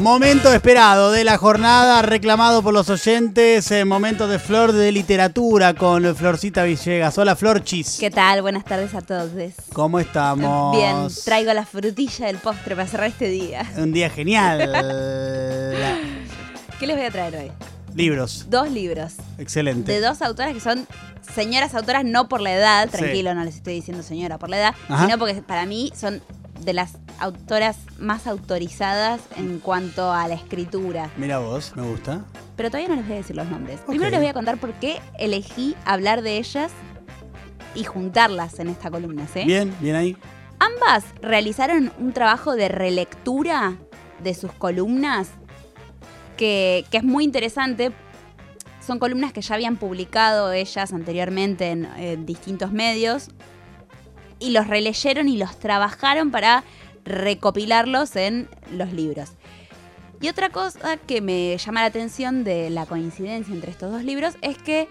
Momento esperado de la jornada, reclamado por los oyentes, eh, momento de flor de literatura con Florcita Villegas. Hola Florchis. ¿Qué tal? Buenas tardes a todos. ¿Cómo estamos? Bien, traigo la frutilla del postre para cerrar este día. Un día genial. ¿Qué les voy a traer hoy? Libros. Dos libros. Excelente. De dos autoras que son señoras autoras, no por la edad, tranquilo, no les estoy diciendo señora por la edad, sino porque para mí son de las autoras más autorizadas en cuanto a la escritura. Mira vos, me gusta. Pero todavía no les voy a decir los nombres. Primero les voy a contar por qué elegí hablar de ellas y juntarlas en esta columna, ¿sí? Bien, bien ahí. Ambas realizaron un trabajo de relectura de sus columnas que, es muy interesante. Son columnas que ya habían publicado ellas anteriormente en distintos medios y los releyeron y los trabajaron para recopilarlos en los libros. Y otra cosa que me llama la atención de la coincidencia entre estos dos libros es que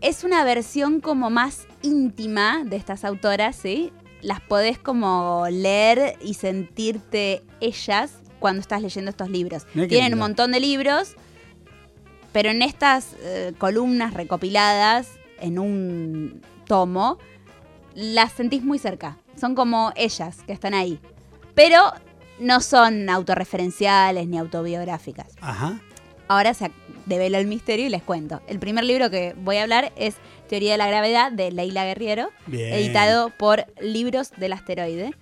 es una versión como más íntima de estas autoras, ¿sí? Las podés como leer y sentirte ellas cuando estás leyendo estos libros. Tienen un montón de libros, pero en estas eh, columnas recopiladas en un tomo, las sentís muy cerca. Son como ellas que están ahí. Pero no son autorreferenciales ni autobiográficas. Ajá. Ahora se devela el misterio y les cuento. El primer libro que voy a hablar es Teoría de la Gravedad de Leila Guerriero, editado por Libros del Asteroide.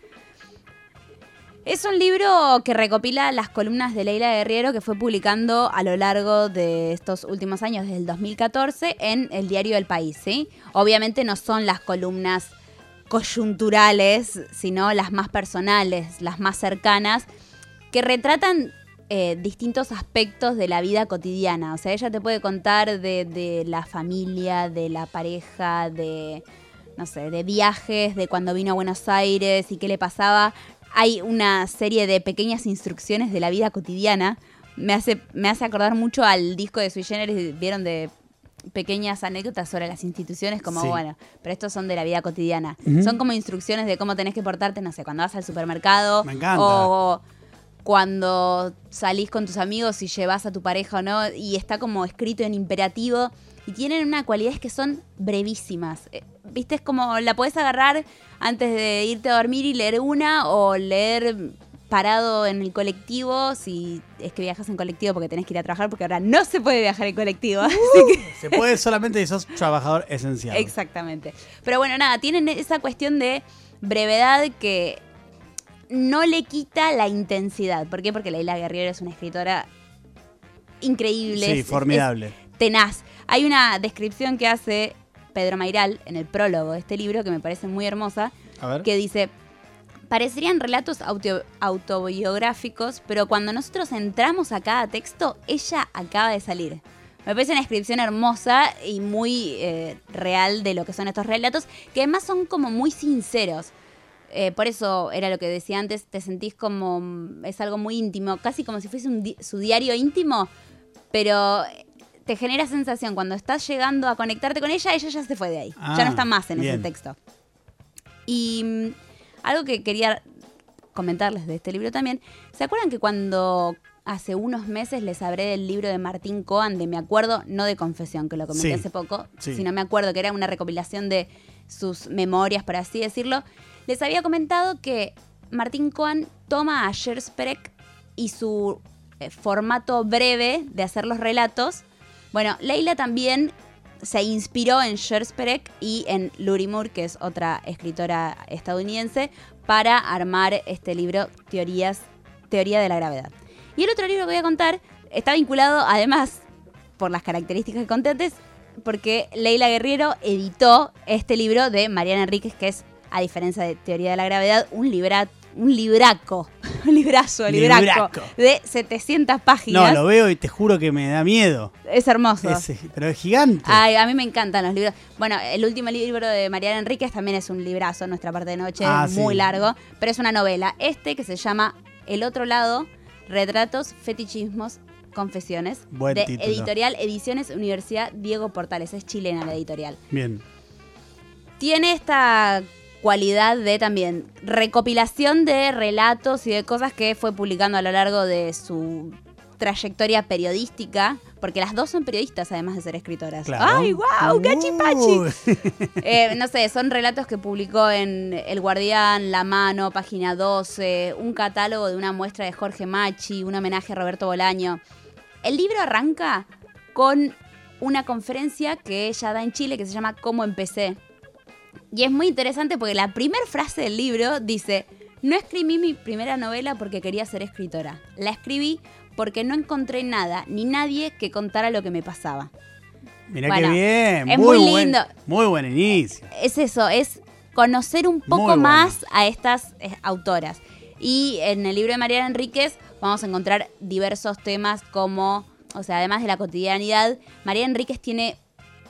Es un libro que recopila las columnas de Leila Guerriero que fue publicando a lo largo de estos últimos años, desde el 2014, en el diario El País. ¿sí? Obviamente no son las columnas coyunturales, sino las más personales, las más cercanas, que retratan eh, distintos aspectos de la vida cotidiana. O sea, ella te puede contar de, la familia, de la pareja, de, no sé, de viajes, de cuando vino a Buenos Aires y qué le pasaba. Hay una serie de pequeñas instrucciones de la vida cotidiana. Me hace, me hace acordar mucho al disco de Sui Generis, vieron de pequeñas anécdotas sobre las instituciones, como bueno, pero estos son de la vida cotidiana. Son como instrucciones de cómo tenés que portarte, no sé, cuando vas al supermercado. O cuando salís con tus amigos y llevas a tu pareja o no, y está como escrito en imperativo. Y tienen una cualidad que son brevísimas. Eh, Viste, es como la puedes agarrar antes de irte a dormir y leer una, o leer parado en el colectivo, si es que viajas en colectivo porque tenés que ir a trabajar, porque ahora no se puede viajar en colectivo. Uh, se puede solamente si sos trabajador esencial. Exactamente. Pero bueno, nada, tienen esa cuestión de brevedad que no le quita la intensidad. ¿Por qué? Porque Leila Guerriero es una escritora increíble. Sí, formidable. tenaz. Hay una descripción que hace Pedro Mairal en el prólogo de este libro que me parece muy hermosa, que dice, Parecerían relatos autobiográficos, pero cuando nosotros entramos a cada texto, ella acaba de salir. Me parece una descripción hermosa y muy eh, real de lo que son estos relatos, que además son como muy sinceros. Eh, por eso era lo que decía antes, te sentís como, mm, es algo muy íntimo, casi como si fuese su diario íntimo, pero te genera sensación cuando estás llegando a conectarte con ella, ella ya se fue de ahí, ya no ah, está más en ese texto. Y mm, algo que quería comentarles de este libro también, ¿se acuerdan que cuando hace unos meses les hablé del libro de Martín Coan, de Me Acuerdo, no de Confesión, que lo comenté hace poco, sino Me Acuerdo, que era una recopilación de sus memorias, por así decirlo? Les había comentado que Martín Coan toma a Shersperek y su eh, formato breve de hacer los relatos. Bueno, Leila también se inspiró en Shersperek y en Lurie Moore, que es otra escritora estadounidense, para armar este libro Teorías, Teoría de la Gravedad. Y el otro libro que voy a contar está vinculado, además, por las características que conté antes, porque Leila Guerriero editó este libro de Mariana Enríquez, que es, a diferencia de Teoría de la Gravedad, un, libra, un libraco un librazo, libraco, de 700 páginas. No, lo veo y te juro que me da miedo. Es hermoso. pero es gigante. Ay, a mí me encantan los libros. Bueno, el último libro de Mariana Enríquez también es un librazo, nuestra parte de noche, ah, muy largo, pero es una novela. Este que se llama El otro lado, Retratos, Fetichismos, Confesiones, de editorial Ediciones Universidad Diego Portales. Es chilena la editorial. Bien. Tiene esta cualidad de también recopilación de relatos y de cosas que fue publicando a lo largo de su trayectoria periodística, porque las dos son periodistas además de ser escritoras. ¡Ay, wow! ¡Gachipachi! Eh, no sé, son relatos que publicó en El Guardián, La Mano, página 12, un catálogo de una muestra de Jorge Machi, un homenaje a Roberto Bolaño. El libro arranca con una conferencia que ella da en Chile que se llama ¿Cómo empecé? Y es muy interesante porque la primera frase del libro dice, no escribí mi primera novela porque quería ser escritora. La escribí porque no encontré nada ni nadie que contara lo que me pasaba. Mira qué bien. Es muy, lindo. muy buen inicio. Es eso, es conocer un poco más a estas eh, autoras. Y en el libro de Mariana Enríquez vamos a encontrar diversos temas como, o sea, además de la cotidianidad, María Enríquez tiene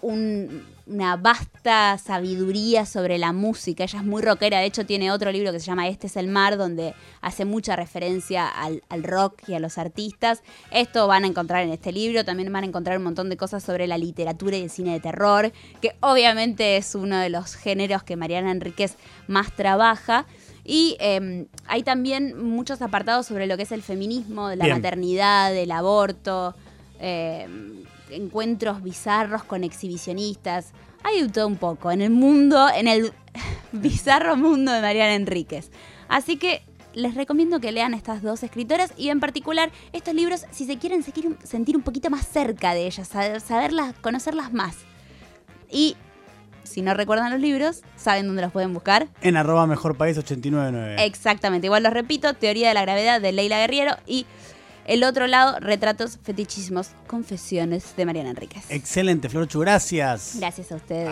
un, una vasta sabiduría sobre la música. Ella es muy rockera, de hecho tiene otro libro que se llama Este es el mar, donde hace mucha referencia al, rock y a los artistas. Esto van a encontrar en este libro, también van a encontrar un montón de cosas sobre la literatura y el cine de terror, que obviamente es uno de los géneros que Mariana Enríquez más trabaja. Y em, hay también muchos apartados sobre lo que es el feminismo, de la maternidad, del aborto. Em, encuentros bizarros con exhibicionistas. Hay de todo un poco en el mundo, en el bizarro mundo de Mariana Enríquez. Así que les recomiendo que lean estas dos escritoras y en particular estos libros si se quieren, se quieren sentir un poquito más cerca de ellas, saberlas, conocerlas más. Y si no recuerdan los libros, saben dónde los pueden buscar. En arroba mejor país 899. Exactamente, igual los repito, Teoría de la Gravedad de Leila Guerriero y el otro lado, retratos fetichismos, confesiones de Mariana Enríquez. Excelente, Florchu, gracias. Gracias a ustedes.